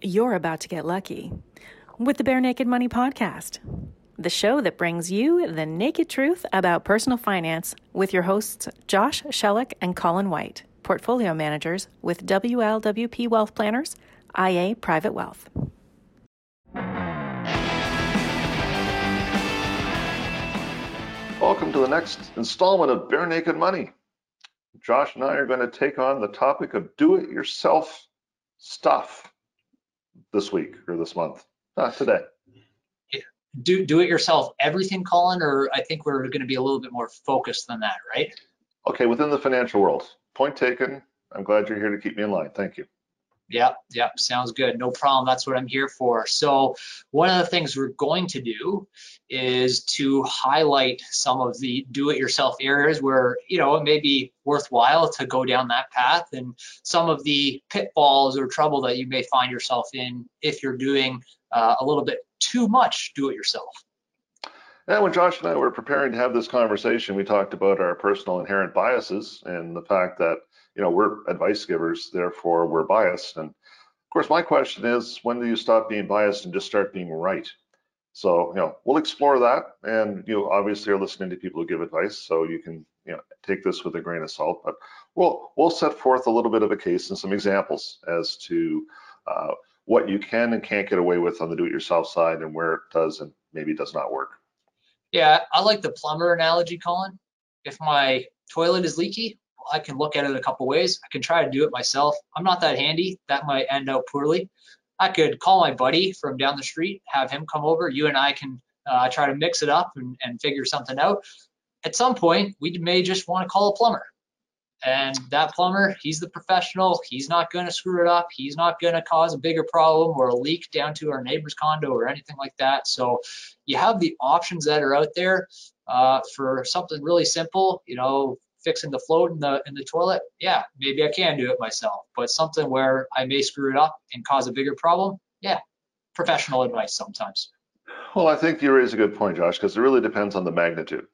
You're about to get lucky with the Bare Naked Money Podcast, the show that brings you the naked truth about personal finance with your hosts, Josh Sheluk and Colin White, portfolio managers with WLWP Wealth Planners, IA Private Wealth. Welcome to the next installment of Bare Naked Money. Josh and I are going to take on the topic of do it yourself stuff this week or this month, not today. do do it yourself everything colin or i think we're going to be a little bit more focused than that right Okay, within the financial world. Point taken. I'm glad you're here to keep me in line. Thank you. Yep, yep, sounds good. No problem. That's what I'm here for. So, one of the things we're going to do is to highlight some of the do-it-yourself areas where you know it may be worthwhile to go down that path, and some of the pitfalls or trouble that you may find yourself in if you're doing uh, a little bit too much do-it-yourself. And when Josh and I were preparing to have this conversation, we talked about our personal inherent biases and the fact that, you know, we're advice givers, therefore we're biased. And of course, my question is, when do you stop being biased and just start being right? So, you know, we'll explore that. And you obviously are listening to people who give advice, so you can, you know, take this with a grain of salt. But we'll we'll set forth a little bit of a case and some examples as to uh, what you can and can't get away with on the do-it-yourself side and where it does and maybe does not work. Yeah, I like the plumber analogy, Colin. If my toilet is leaky, I can look at it a couple ways. I can try to do it myself. I'm not that handy. That might end out poorly. I could call my buddy from down the street, have him come over. You and I can uh, try to mix it up and, and figure something out. At some point, we may just want to call a plumber. And that plumber, he's the professional. He's not going to screw it up. He's not going to cause a bigger problem or a leak down to our neighbor's condo or anything like that. So you have the options that are out there uh, for something really simple. You know, fixing the float in the in the toilet. Yeah, maybe I can do it myself. But something where I may screw it up and cause a bigger problem. Yeah, professional advice sometimes. Well, I think you raise a good point, Josh, because it really depends on the magnitude.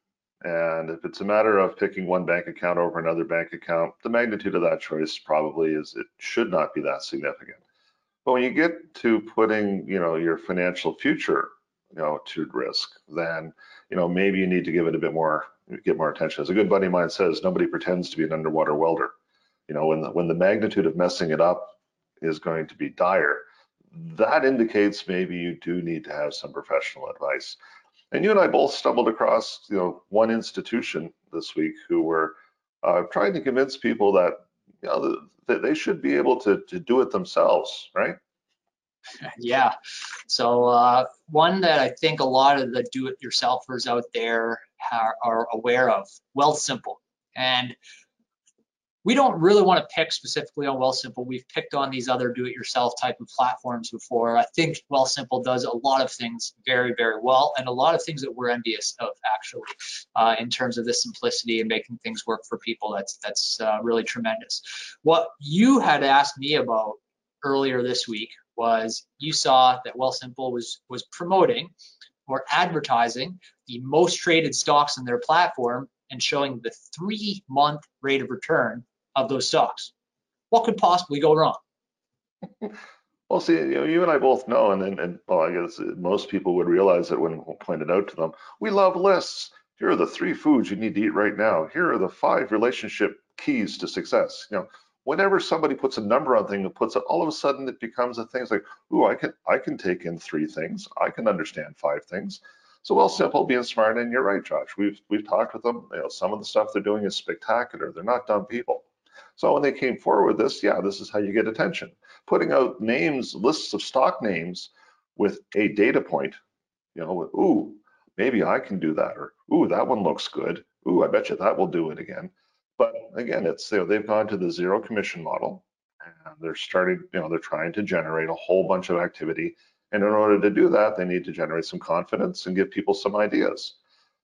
And if it's a matter of picking one bank account over another bank account, the magnitude of that choice probably is it should not be that significant. But when you get to putting, you know, your financial future, you know, to risk, then, you know, maybe you need to give it a bit more, get more attention. As a good buddy of mine says, nobody pretends to be an underwater welder. You know, when the, when the magnitude of messing it up is going to be dire, that indicates maybe you do need to have some professional advice. And you and I both stumbled across, you know, one institution this week who were uh, trying to convince people that, you know, that they should be able to, to do it themselves, right? Yeah. So uh, one that I think a lot of the do-it-yourselfers out there are, are aware of, Wealthsimple. And we don't really want to pick specifically on Well Wealthsimple. We've picked on these other do-it-yourself type of platforms before. I think Wealthsimple does a lot of things very, very well, and a lot of things that we're envious of actually, uh, in terms of the simplicity and making things work for people. That's that's uh, really tremendous. What you had asked me about earlier this week was you saw that Wealthsimple was was promoting or advertising the most traded stocks in their platform and showing the three month rate of return of those stocks. What could possibly go wrong? Well, see, you, know, you and I both know, and, and, and well, I guess most people would realize it when pointed out to them. We love lists. Here are the three foods you need to eat right now. Here are the five relationship keys to success. You know, whenever somebody puts a number on thing and puts it, all of a sudden it becomes a thing. It's like, ooh, I can I can take in three things. I can understand five things. So Wealthsimple, being smart, and you're right, Josh. We've we've talked with them. You know, some of the stuff they're doing is spectacular. They're not dumb people. So when they came forward with this, yeah, this is how you get attention. Putting out names, lists of stock names with a data point, you know, ooh, maybe I can do that, or ooh, that one looks good. Ooh, I bet you that will do it again. But again, it's you know, they've gone to the zero commission model and they're starting, you know, they're trying to generate a whole bunch of activity. And in order to do that, they need to generate some confidence and give people some ideas.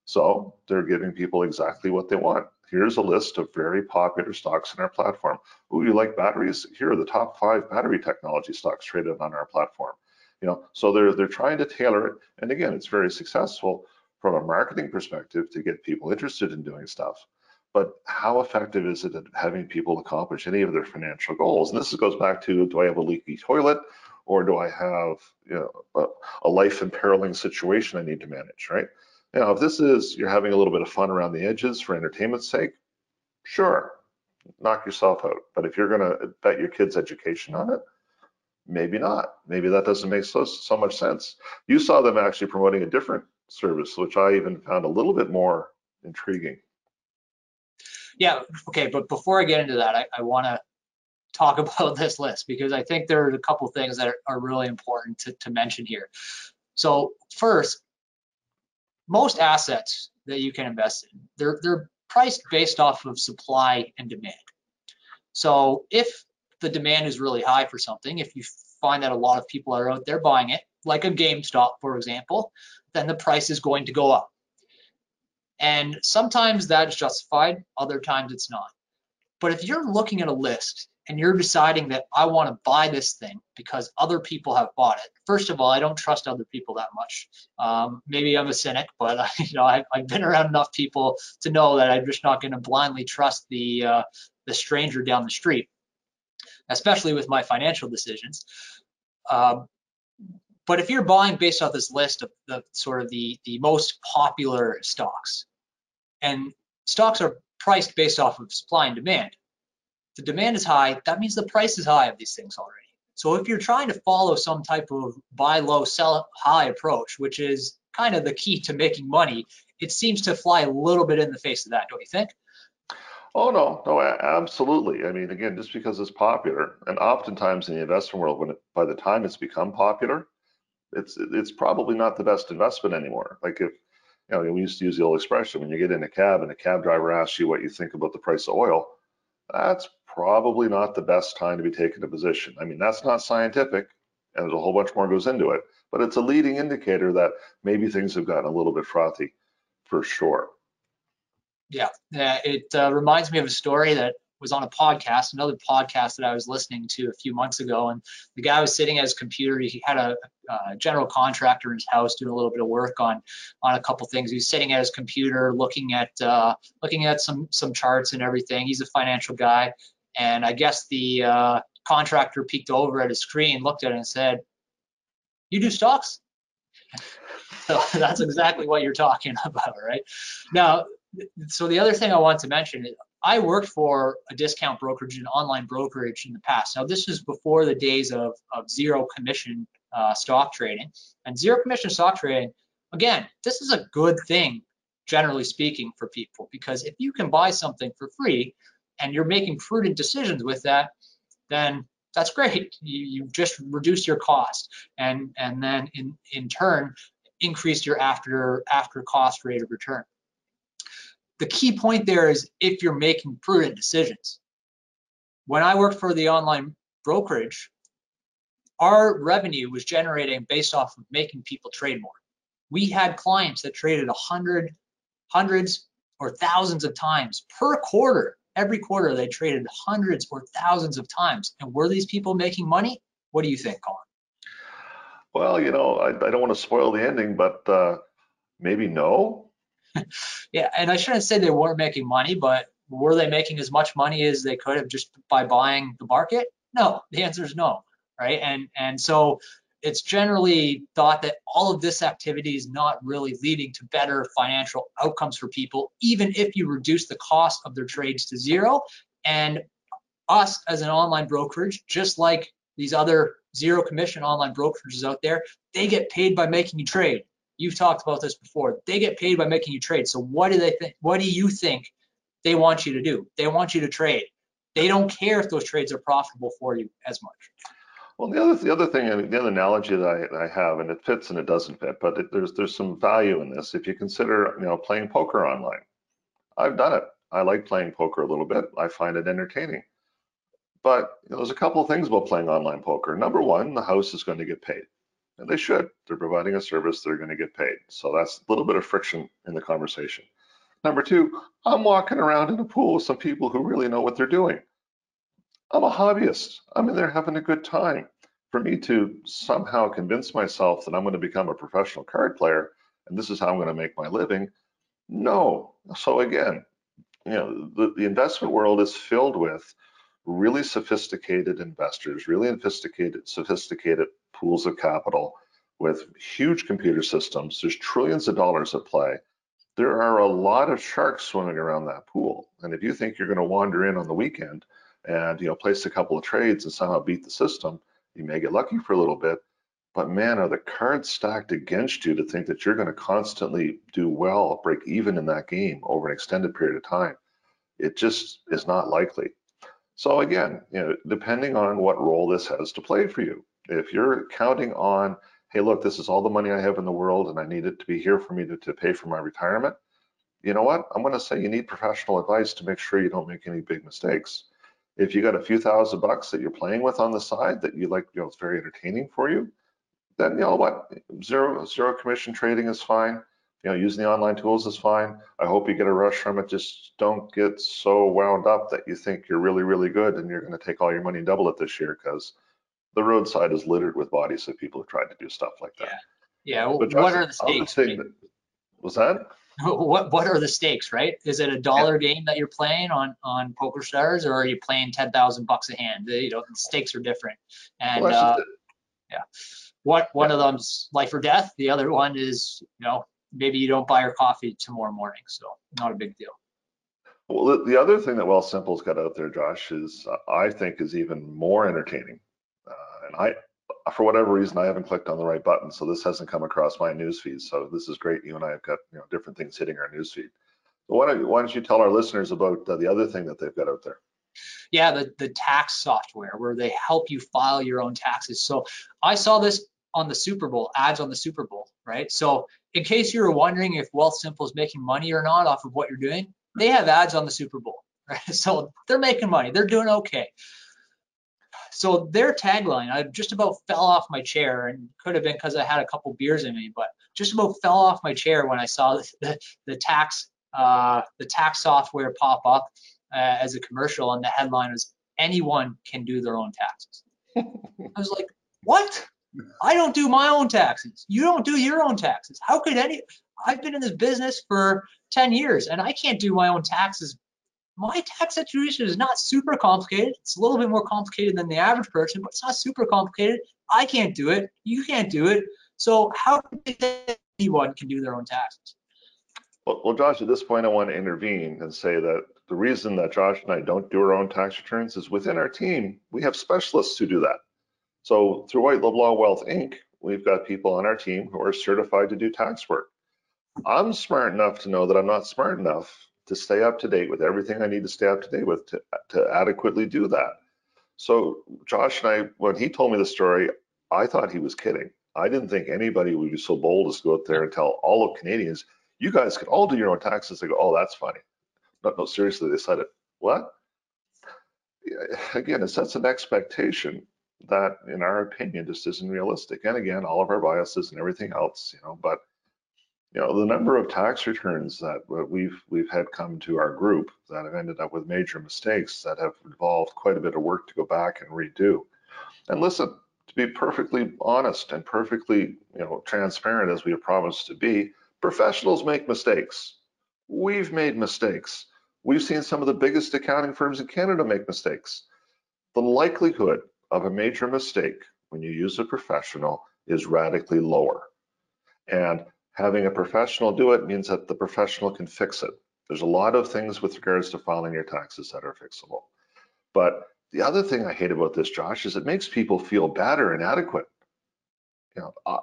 So they're giving people exactly what they want. Here's a list of very popular stocks in our platform. Ooh, you like batteries? Here are the top five battery technology stocks traded on our platform. You know, so they're they're trying to tailor it. And again, it's very successful from a marketing perspective to get people interested in doing stuff. But how effective is it at having people accomplish any of their financial goals? And this goes back to do I have a leaky toilet or do I have you know a, a life imperiling situation I need to manage, right? Know, if this is you're having a little bit of fun around the edges for entertainment's sake, sure, knock yourself out. But if you're going to bet your kid's education on it, maybe not. Maybe that doesn't make so, so much sense. You saw them actually promoting a different service, which I even found a little bit more intriguing. Yeah, okay, but before I get into that, I, I want to talk about this list because I think there are a couple things that are, really important to, to mention here. So first, most assets that you can invest in, they're, they're priced based off of supply and demand. So if the demand is really high for something, if you find that a lot of people are out there buying it, like a GameStop, for example, then the price is going to go up. And sometimes that is justified, other times it's not. But if you're looking at a list and you're deciding that I want to buy this thing because other people have bought it, first of all, I don't trust other people that much. Um, maybe I'm a cynic, but uh, you know I've, I've, been around enough people to know that I'm just not going to blindly trust the uh, the stranger down the street, especially with my financial decisions. Um, but if you're buying based off this list of the sort of the the most popular stocks, and stocks are priced based off of supply and demand, the demand is high, that means the price is high of these things already. So if you're trying to follow some type of buy low, sell high approach, which is kind of the key to making money, it seems to fly a little bit in the face of that, don't you think? Oh no, no, absolutely. I mean, again, just because it's popular, and oftentimes in the investment world, when it, by the time it's become popular, it's it's probably not the best investment anymore. Like if you know, we used to use the old expression when you get in a cab and a cab driver asks you what you think about the price of oil, that's probably not the best time to be taking a position. I mean, that's not scientific, and there's a whole bunch more goes into it, but it's a leading indicator that maybe things have gotten a little bit frothy for sure. Yeah, it uh, reminds me of a story that was on a podcast, another podcast that I was listening to a few months ago, and the guy was sitting at his computer. He had a, a general contractor in his house doing a little bit of work on on a couple things. He was sitting at his computer looking at uh, looking at some some charts and everything. He's a financial guy, and I guess the uh, contractor peeked over at his screen, looked at it, and said, "You do stocks?" so that's exactly what you're talking about, right? Now, so the other thing I want to mention is I worked for a discount brokerage, an online brokerage in the past. Now, this is before the days of, of zero commission uh, stock trading. And zero commission stock trading, again, this is a good thing, generally speaking, for people, because if you can buy something for free and you're making prudent decisions with that, then that's great. You, you just reduce your cost and, and then in, in turn, increase your after, after cost rate of return the key point there is if you're making prudent decisions. When I worked for the online brokerage, our revenue was generating based off of making people trade more. We had clients that traded a hundred, hundreds or thousands of times per quarter. Every quarter they traded hundreds or thousands of times. And were these people making money? What do you think, Colin? Well, you know, I, I don't want to spoil the ending, but uh, maybe no. yeah, and I shouldn't say they weren't making money, but were they making as much money as they could have just by buying the market? No, the answer is no, right? And and so it's generally thought that all of this activity is not really leading to better financial outcomes for people, even if you reduce the cost of their trades to zero. And us as an online brokerage, just like these other zero commission online brokerages out there, they get paid by making you trade. You've talked about this before. They get paid by making you trade. So what do they think? What do you think they want you to do? They want you to trade. They don't care if those trades are profitable for you as much. Well, the other the other thing, I mean, the other analogy that I, I have, and it fits and it doesn't fit, but it, there's there's some value in this. If you consider, you know, playing poker online, I've done it. I like playing poker a little bit. I find it entertaining. But you know, there's a couple of things about playing online poker. Number one, the house is going to get paid and they should. They're providing a service, they're going to get paid. So that's a little bit of friction in the conversation. Number two, I'm walking around in a pool with some people who really know what they're doing. I'm a hobbyist. I'm in there having a good time. For me to somehow convince myself that I'm going to become a professional card player and this is how I'm going to make my living, no. So again, you know, the, the investment world is filled with really sophisticated investors, really sophisticated, sophisticated pools of capital with huge computer systems. There's trillions of dollars at play. There are a lot of sharks swimming around that pool. And if you think you're going to wander in on the weekend and you know place a couple of trades and somehow beat the system, you may get lucky for a little bit. But man, are the cards stacked against you to think that you're going to constantly do well, break even in that game over an extended period of time? It just is not likely. So again, you know, depending on what role this has to play for you, if you're counting on, hey, look, this is all the money I have in the world and I need it to be here for me to, to pay for my retirement, you know what? I'm going to say you need professional advice to make sure you don't make any big mistakes. If you got a few thousand bucks that you're playing with on the side that you like, you know, it's very entertaining for you, then you know what, zero zero commission trading is fine. You know, using the online tools is fine. I hope you get a rush from it. Just don't get so wound up that you think you're really, really good and you're going to take all your money and double it this year because the roadside is littered with bodies of people who tried to do stuff like that. Yeah. Yeah. But what are the stakes? That, was that? What What are the stakes? Right? Is it a dollar yeah. game that you're playing on on Poker Stars, or are you playing ten thousand bucks a hand? You know, the stakes are different. And well, uh, yeah what one of them's life or death. The other one is, you know, maybe you don't buy your coffee tomorrow morning. So not a big deal. Well, the other thing that Wealthsimple's got out there, Josh, is uh, I think is even more entertaining. And I, for whatever reason, I haven't clicked on the right button, so this hasn't come across my newsfeed. So this is great. You and I have got you know different things hitting our newsfeed. So why don't, why don't you tell our listeners about uh, the other thing that they've got out there? Yeah, the, the tax software where they help you file your own taxes. So I saw this on the Super Bowl, ads on the Super Bowl, right? So in case you were wondering if Wealthsimple is making money or not off of what you're doing, they have ads on the Super Bowl, right? So they're making money, they're doing okay. So their tagline, I just about fell off my chair, and could have been because I had a couple beers in me, but just about fell off my chair when I saw the, the, the tax uh, the tax software pop up uh, as a commercial, and the headline was "Anyone can do their own taxes." I was like, "What? I don't do my own taxes. You don't do your own taxes. How could any? I've been in this business for 10 years and I can't do my own taxes. My tax situation is not super complicated. It's a little bit more complicated than the average person, but it's not super complicated. I can't do it. You can't do it. So how anyone can do their own taxes? Well, well, Josh, at this point, I want to intervene and say that the reason that Josh and I don't do our own tax returns is within our team, we have specialists who do that. So through White LeBlanc Wealth Inc., we've got people on our team who are certified to do tax work. I'm smart enough to know that I'm not smart enough to stay up to date with everything I need to stay up to date with to, to adequately do that. So Josh and I, when he told me the story, I thought he was kidding. I didn't think anybody would be so bold as to go out there and tell all of Canadians, you guys can all do your own taxes. They go, oh, that's funny. No, no, seriously, they said it. What? Again, it sets an expectation that, in our opinion, just isn't realistic. And again, all of our biases and everything else, you know, but you know, the number of tax returns that uh, we've we've had come to our group that have ended up with major mistakes that have involved quite a bit of work to go back and redo. And listen, to be perfectly honest and perfectly, you know, transparent as we have promised to be, professionals make mistakes. We've made mistakes. We've seen some of the biggest accounting firms in Canada make mistakes. The likelihood of a major mistake when you use a professional is radically lower. And having a professional do it means that the professional can fix it. There's a lot of things with regards to filing your taxes that are fixable. But the other thing I hate about this, Josh, is it makes people feel bad or inadequate. You know, I,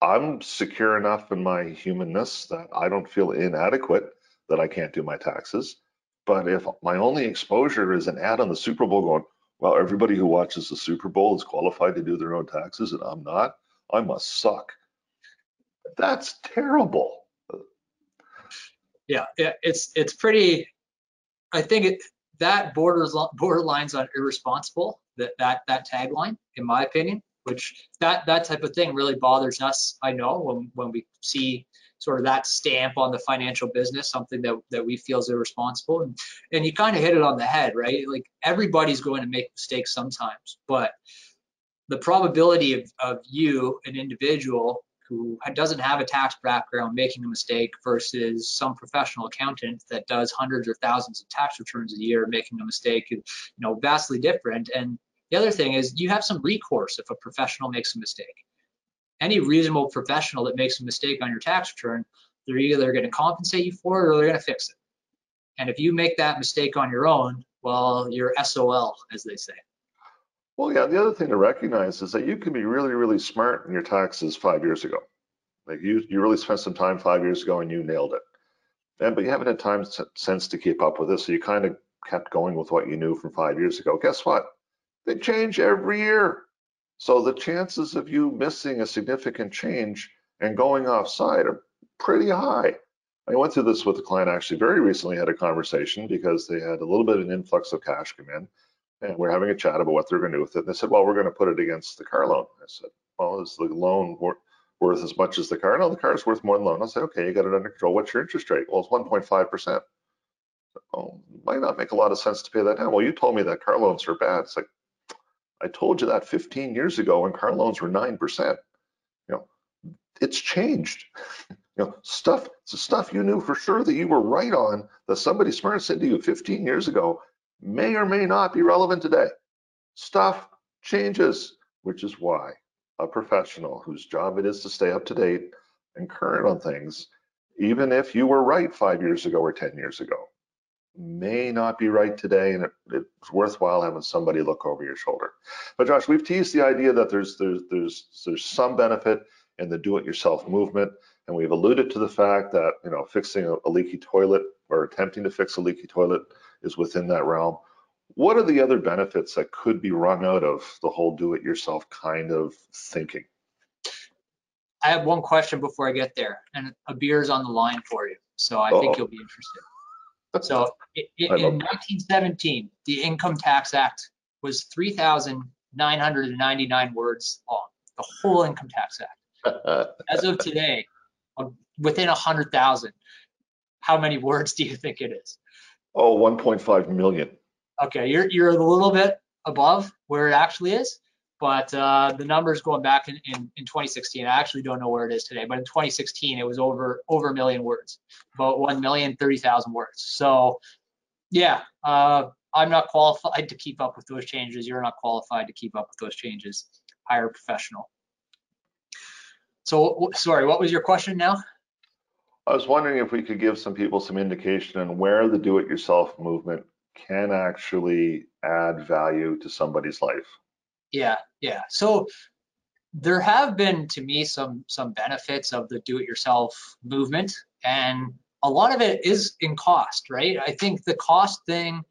I'm secure enough in my humanness that I don't feel inadequate that I can't do my taxes. But if my only exposure is an ad on the Super Bowl going, well, everybody who watches the Super Bowl is qualified to do their own taxes and I'm not, I must suck. That's terrible. Yeah, it's it's pretty. I think it that borders borderlines on irresponsible. That that that tagline, in my opinion, which that that type of thing really bothers us. I know when when we see sort of that stamp on the financial business, something that, that we feel is irresponsible. And, and you kind of hit it on the head, right? Like everybody's going to make mistakes sometimes, but the probability of, of you, an individual who doesn't have a tax background making a mistake versus some professional accountant that does hundreds or thousands of tax returns a year making a mistake, you know, vastly different. And the other thing is you have some recourse if a professional makes a mistake. Any reasonable professional that makes a mistake on your tax return, they're either going to compensate you for it or they're going to fix it. And if you make that mistake on your own, well, you're SOL, as they say. Well, yeah, the other thing to recognize is that you can be really, really smart in your taxes five years ago. Like you, you really spent some time five years ago and you nailed it. And but you haven't had time since to keep up with this, so you kind of kept going with what you knew from five years ago. Guess what? They change every year. So the chances of you missing a significant change and going offside are pretty high. I went through this with a client actually very recently, had a conversation because they had a little bit of an influx of cash come in and we're having a chat about what they're going to do with it. And they said, well, we're going to put it against the car loan. I said, well, is the loan wor- worth as much as the car? No, the car is worth more than the loan. I said, okay, you got it under control. What's your interest rate? Well, it's 1.5%. Oh, might not make a lot of sense to pay that down. Well, you told me that car loans are bad. It's like, I told you that 15 years ago when car loans were 9%. You know, it's changed. you know, stuff, stuff you knew for sure that you were right on that somebody smart said to you 15 years ago may or may not be relevant today. Stuff changes, which is why a professional whose job it is to stay up to date and current on things, even if you were right five years ago or 10 years ago, may not be right today and it, it's worthwhile having somebody look over your shoulder. But Josh, we've teased the idea that there's there's there's there's some benefit in the do-it-yourself movement, and we've alluded to the fact that you know fixing a, a leaky toilet or attempting to fix a leaky toilet is within that realm. What are the other benefits that could be wrung out of the whole do-it-yourself kind of thinking? I have one question before I get there, and a beer is on the line for you, so I Uh-oh. think you'll be interested. So in, in 1917, the Income Tax Act was 3,999 words long, the whole Income Tax Act. As of today, uh, within 100,000, how many words do you think it is? Oh, 1.5 million. Okay, you're you're a little bit above where it actually is, but uh, the numbers going back in, in, in 2016, I actually don't know where it is today, but in 2016 it was over over a million words, about 1 million 30,000 words. So yeah, uh, I'm not qualified to keep up with those changes. You're not qualified to keep up with those changes. Hire a professional. So sorry, what was your question now? I was wondering if we could give some people some indication on where the do-it-yourself movement can actually add value to somebody's life. Yeah, yeah. So there have been to me some some benefits of the do-it-yourself movement, and a lot of it is in cost, right? I think the cost thing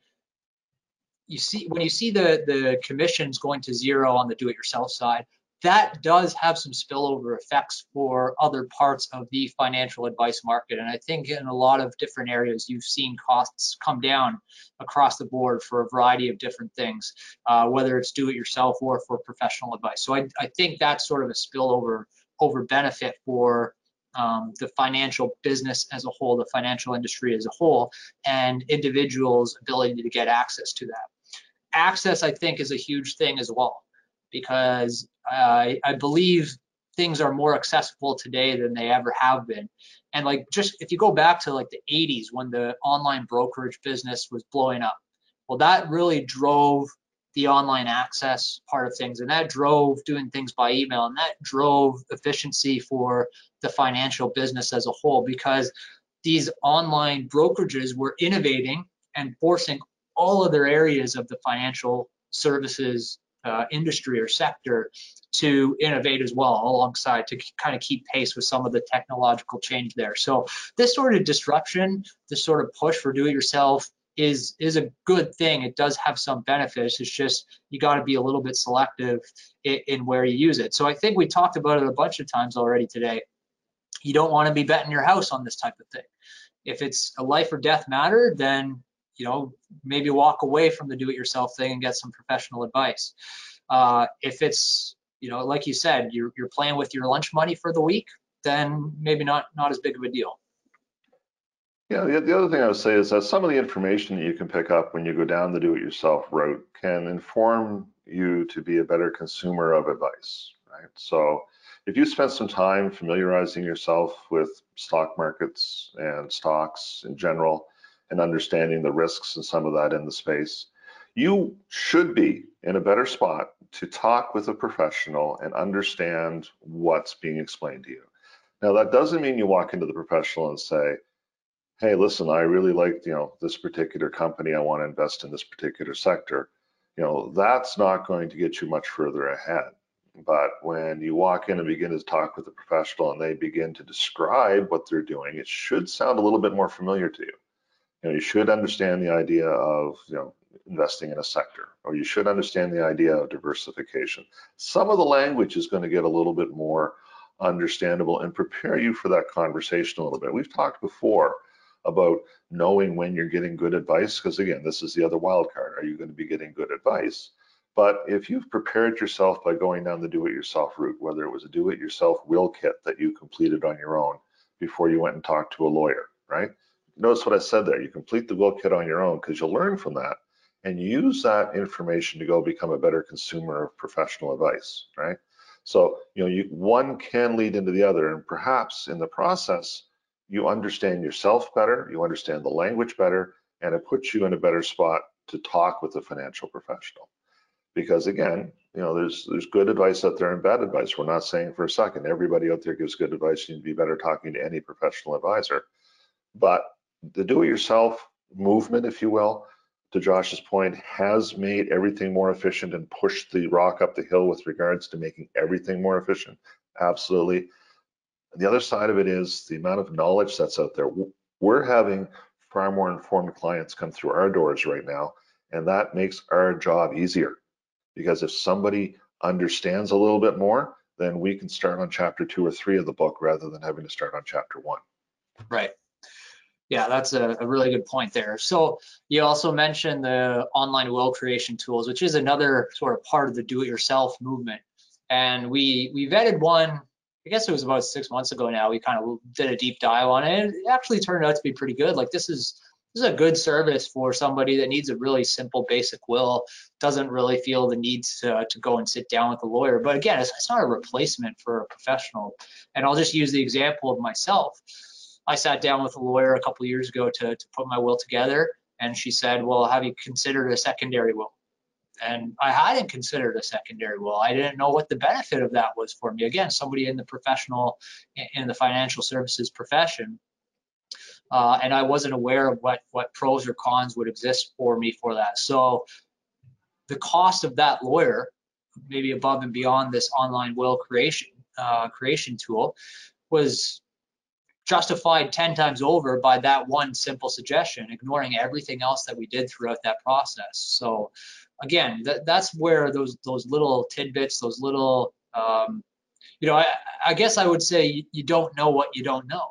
you see when you see the the commissions going to zero on the do-it-yourself side, that does have some spillover effects for other parts of the financial advice market. And I think in a lot of different areas, you've seen costs come down across the board for a variety of different things, uh, whether it's do it yourself or for professional advice. So I, I think that's sort of a spillover over benefit for um, the financial business as a whole, the financial industry as a whole, and individuals' ability to get access to that. Access, I think, is a huge thing as well because I, I believe things are more accessible today than they ever have been. And like just if you go back to like the 80s when the online brokerage business was blowing up, well, that really drove the online access part of things and that drove doing things by email and that drove efficiency for the financial business as a whole because these online brokerages were innovating and forcing all other areas of the financial services uh, industry or sector to innovate as well alongside to kind of keep pace with some of the technological change there. So this sort of disruption, this sort of push for do-it-yourself is is a good thing. It does have some benefits. It's just you got to be a little bit selective in, in where you use it. So I think we talked about it a bunch of times already today. You don't want to be betting your house on this type of thing. If it's a life or death matter, then you know, maybe walk away from the do-it-yourself thing and get some professional advice. Uh, if it's, you know, like you said, you're, you're playing with your lunch money for the week, then maybe not not as big of a deal. Yeah, the, the other thing I would say is that some of the information that you can pick up when you go down the do-it-yourself route can inform you to be a better consumer of advice, right? So if you spend some time familiarizing yourself with stock markets and stocks in general and understanding the risks and some of that in the space, you should be in a better spot to talk with a professional and understand what's being explained to you. Now, that doesn't mean you walk into the professional and say, hey, listen, I really like, you know, this particular company. I want to invest in this particular sector. You know, that's not going to get you much further ahead. But when you walk in and begin to talk with a professional and they begin to describe what they're doing, it should sound a little bit more familiar to you. You know, you should understand the idea of, you know, investing in a sector, or you should understand the idea of diversification. Some of the language is going to get a little bit more understandable and prepare you for that conversation a little bit. We've talked before about knowing when you're getting good advice, because again, this is the other wild card. Are you going to be getting good advice? But if you've prepared yourself by going down the do-it-yourself route, whether it was a do-it-yourself will kit that you completed on your own before you went and talked to a lawyer, right? Notice what I said there. You complete the will kit on your own because you'll learn from that and use that information to go become a better consumer of professional advice, right? So, you know, you, one can lead into the other, and perhaps in the process, you understand yourself better, you understand the language better, and it puts you in a better spot to talk with a financial professional. Because again, you know, there's there's good advice out there and bad advice. We're not saying for a second everybody out there gives good advice. You need to be better talking to any professional advisor. But the do-it-yourself movement, if you will, to Josh's point, has made everything more efficient and pushed the rock up the hill with regards to making everything more efficient. Absolutely. The other side of it is the amount of knowledge that's out there. We're having far more informed clients come through our doors right now, and that makes our job easier. Because if somebody understands a little bit more, then we can start on chapter two or three of the book rather than having to start on chapter one. Right. Yeah, that's a, a, really good point there. So you also mentioned the online will creation tools, which is another sort of part of the do-it-yourself movement. And we we vetted one, I guess it was about six months ago now. We kind of did a deep dive on it. It actually turned out to be pretty good. Like this is this is a good service for somebody that needs a really simple, basic will, doesn't really feel the need to, to go and sit down with a lawyer. But again, it's, it's not a replacement for a professional. And I'll just use the example of myself I sat down with a lawyer a couple years ago to, to put my will together, and she said, well, have you considered a secondary will? And I hadn't considered a secondary will. I didn't know what the benefit of that was for me. Again, somebody in the professional, in the financial services profession, uh, and I wasn't aware of what what pros or cons would exist for me for that. So the cost of that lawyer, maybe above and beyond this online will creation uh, creation tool, was justified 10 times over by that one simple suggestion, ignoring everything else that we did throughout that process. So again, that, that's where those those little tidbits, those little, um, you know, I, I guess I would say you, you, don't know what you don't know.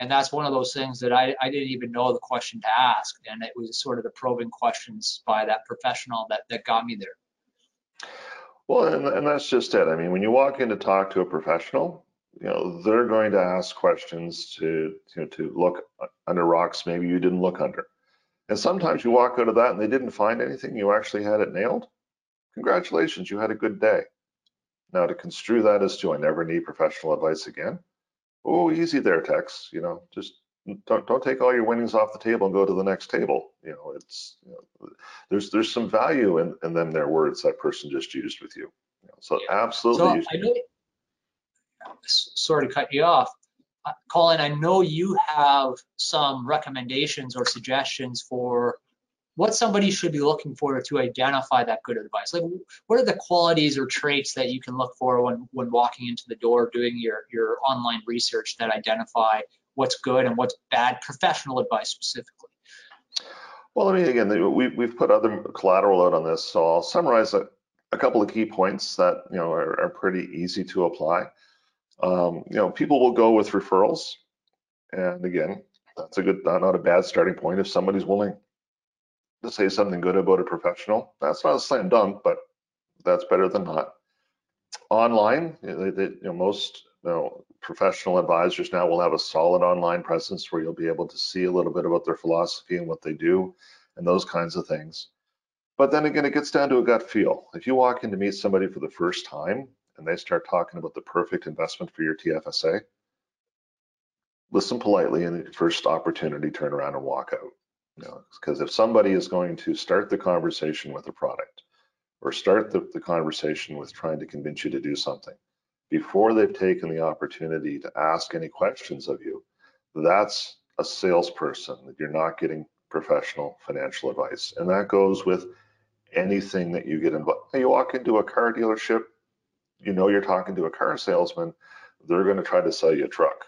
And that's one of those things that I, I didn't even know the question to ask. And it was sort of the probing questions by that professional that, that got me there. Well, and, and that's just it. I mean, when you walk in to talk to a professional, you know they're going to ask questions to you know to look under rocks maybe you didn't look under. And sometimes you walk out of that and they didn't find anything you actually had it nailed. Congratulations you had a good day. Now to construe that as to i never need professional advice again oh easy there tex you know just don't don't take all your winnings off the table and go to the next table. You know it's you know, there's there's some value in in them their words that person just used with you, you know, so yeah. absolutely so I know sorry to cut you off. Uh, Colin, I know you have some recommendations or suggestions for what somebody should be looking for to identify that good advice. Like, what are the qualities or traits that you can look for when when walking into the door, doing your your online research that identify what's good and what's bad professional advice specifically? Well, I mean, again, we, we've put other collateral out on this, so I'll summarize a, a couple of key points that you know are, are pretty easy to apply. Um, you know, people will go with referrals. And again, that's a good, not a bad starting point. If somebody's willing to say something good about a professional, that's not a slam dunk, but that's better than not. Online, they, they, you know, most you know, professional advisors now will have a solid online presence where you'll be able to see a little bit about their philosophy and what they do and those kinds of things. But then again, it gets down to a gut feel. If you walk in to meet somebody for the first time and they start talking about the perfect investment for your TFSA, listen politely and the first opportunity turn around and walk out. You know, because if somebody is going to start the conversation with a product or start the, the conversation with trying to convince you to do something before they've taken the opportunity to ask any questions of you, that's a salesperson that you're not getting professional financial advice. And that goes with anything that you get involved. You walk into a car dealership, you know you're talking to a car salesman, they're going to try to sell you a truck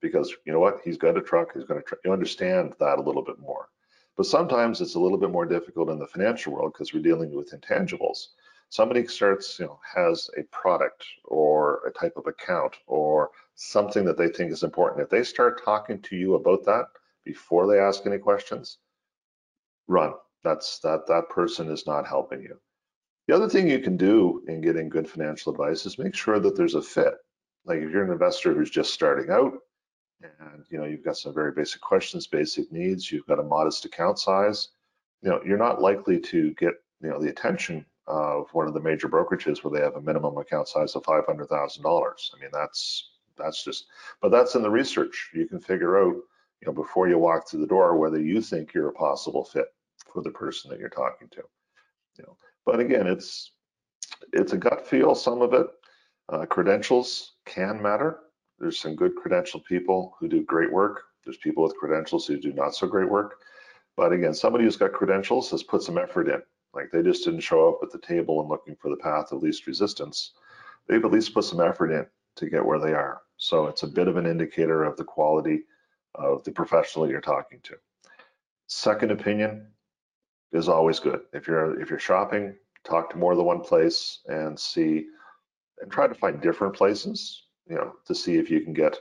because you know what? He's got a truck, he's going to, you understand that a little bit more. But sometimes it's a little bit more difficult in the financial world because we're dealing with intangibles. Somebody starts, you know, has a product or a type of account or something that they think is important. If they start talking to you about that before they ask any questions, run. That's that that person is not helping you. The other thing you can do in getting good financial advice is make sure that there's a fit. Like if you're an investor who's just starting out, and you know you've got some very basic questions, basic needs, you've got a modest account size, you know you're not likely to get you know the attention of one of the major brokerages where they have a minimum account size of five hundred thousand dollars. I mean that's that's just, but that's in the research. You can figure out you know before you walk through the door whether you think you're a possible fit for the person that you're talking to. You know, but again, it's it's a gut feel. Some of it, uh, credentials can matter there's some good credentialed people who do great work. There's people with credentials who do not so great work. But again, somebody who's got credentials has put some effort in. Like they just didn't show up at the table and looking for the path of least resistance. They've at least put some effort in to get where they are. So it's a bit of an indicator of the quality of the professional you're talking to. Second opinion is always good. If you're if you're shopping, talk to more than one place and see and try to find different places you know, to see if you can get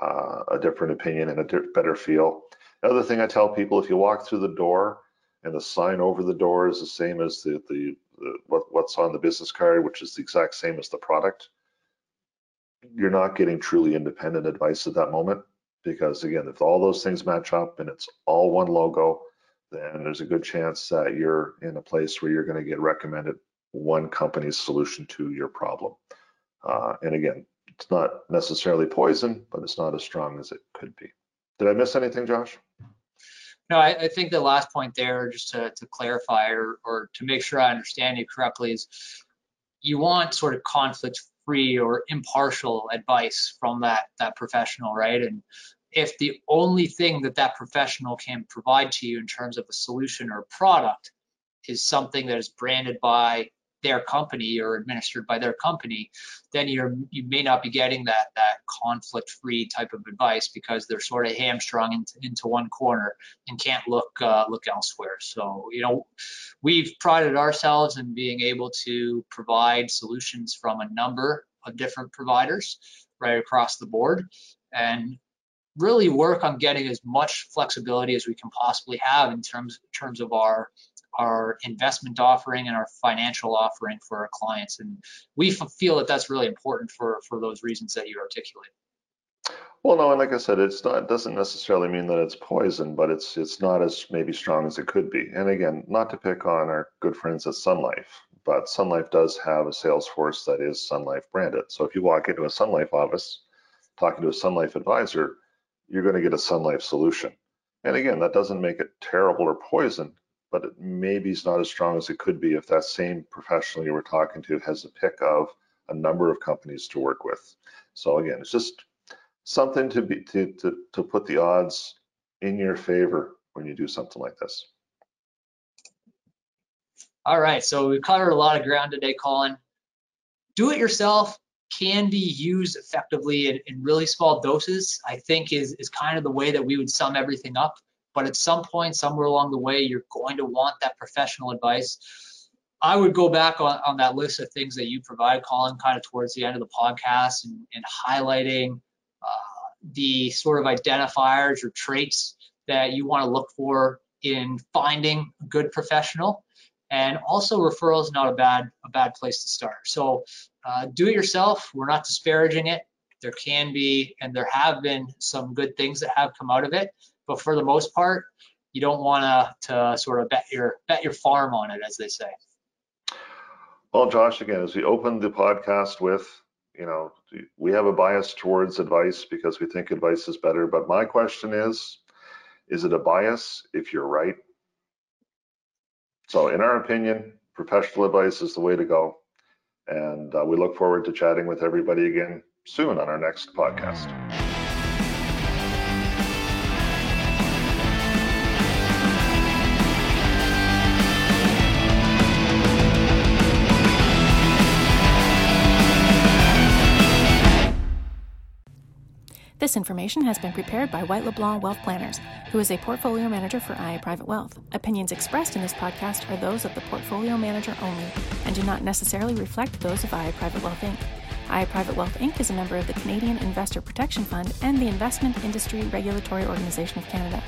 uh, a different opinion and a better feel. The other thing I tell people, if you walk through the door and the sign over the door is the same as the, the, the what, what's on the business card, which is the exact same as the product, you're not getting truly independent advice at that moment. Because again, if all those things match up and it's all one logo, then there's a good chance that you're in a place where you're going to get recommended one company's solution to your problem. Uh, and again, it's not necessarily poison, but it's not as strong as it could be. Did I miss anything, Josh? No, I, I think the last point there, just to, to clarify or, or to make sure I understand you correctly, is you want sort of conflict free or impartial advice from that that professional, right? And if the only thing that that professional can provide to you in terms of a solution or product is something that is branded by their company or administered by their company, then you're you may not be getting that that conflict free type of advice because they're sort of hamstrung into, into one corner and can't look uh, look elsewhere. So you know we've prided ourselves in being able to provide solutions from a number of different providers right across the board and really work on getting as much flexibility as we can possibly have in terms in terms of our our investment offering and our financial offering for our clients. And we feel that that's really important for, for those reasons that you articulate. Well, no, and like I said, it's not it doesn't necessarily mean that it's poison, but it's it's not as maybe strong as it could be. And again, not to pick on our good friends at Sun Life, but Sun Life does have a sales force that is Sun Life branded. So if you walk into a Sun Life office talking to a Sun Life advisor, you're going to get a Sun Life solution. And again, that doesn't make it terrible or poison but it maybe is not as strong as it could be if that same professional you were talking to has a pick of a number of companies to work with. So again, it's just something to be to to, to put the odds in your favor when you do something like this. All right, so we covered a lot of ground today, Colin. Do it yourself can be used effectively in, in really small doses, I think is, is kind of the way that we would sum everything up but at some point, somewhere along the way, you're going to want that professional advice. I would go back on, on that list of things that you provide, Colin, kind of towards the end of the podcast and, and highlighting uh, the sort of identifiers or traits that you want to look for in finding a good professional. And also referrals is not a bad a bad place to start. So uh, do it yourself. We're not disparaging it. There can be and there have been some good things that have come out of it but for the most part, you don't want to to sort of bet your bet your farm on it, as they say. Well, Josh, again, as we opened the podcast with, you know, we have a bias towards advice because we think advice is better. But my question is, is it a bias if you're right? So, in our opinion, professional advice is the way to go. And uh, we look forward to chatting with everybody again soon on our next podcast. This information has been prepared by White LeBlanc Wealth Planners, who is a portfolio manager for IA Private Wealth. Opinions expressed in this podcast are those of the portfolio manager only and do not necessarily reflect those of IA Private Wealth Inc. IA Private Wealth Inc. is a member of the Canadian Investor Protection Fund and the Investment Industry Regulatory Organization of Canada.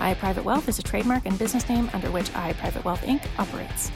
IA Private Wealth is a trademark and business name under which IA Private Wealth Inc. operates.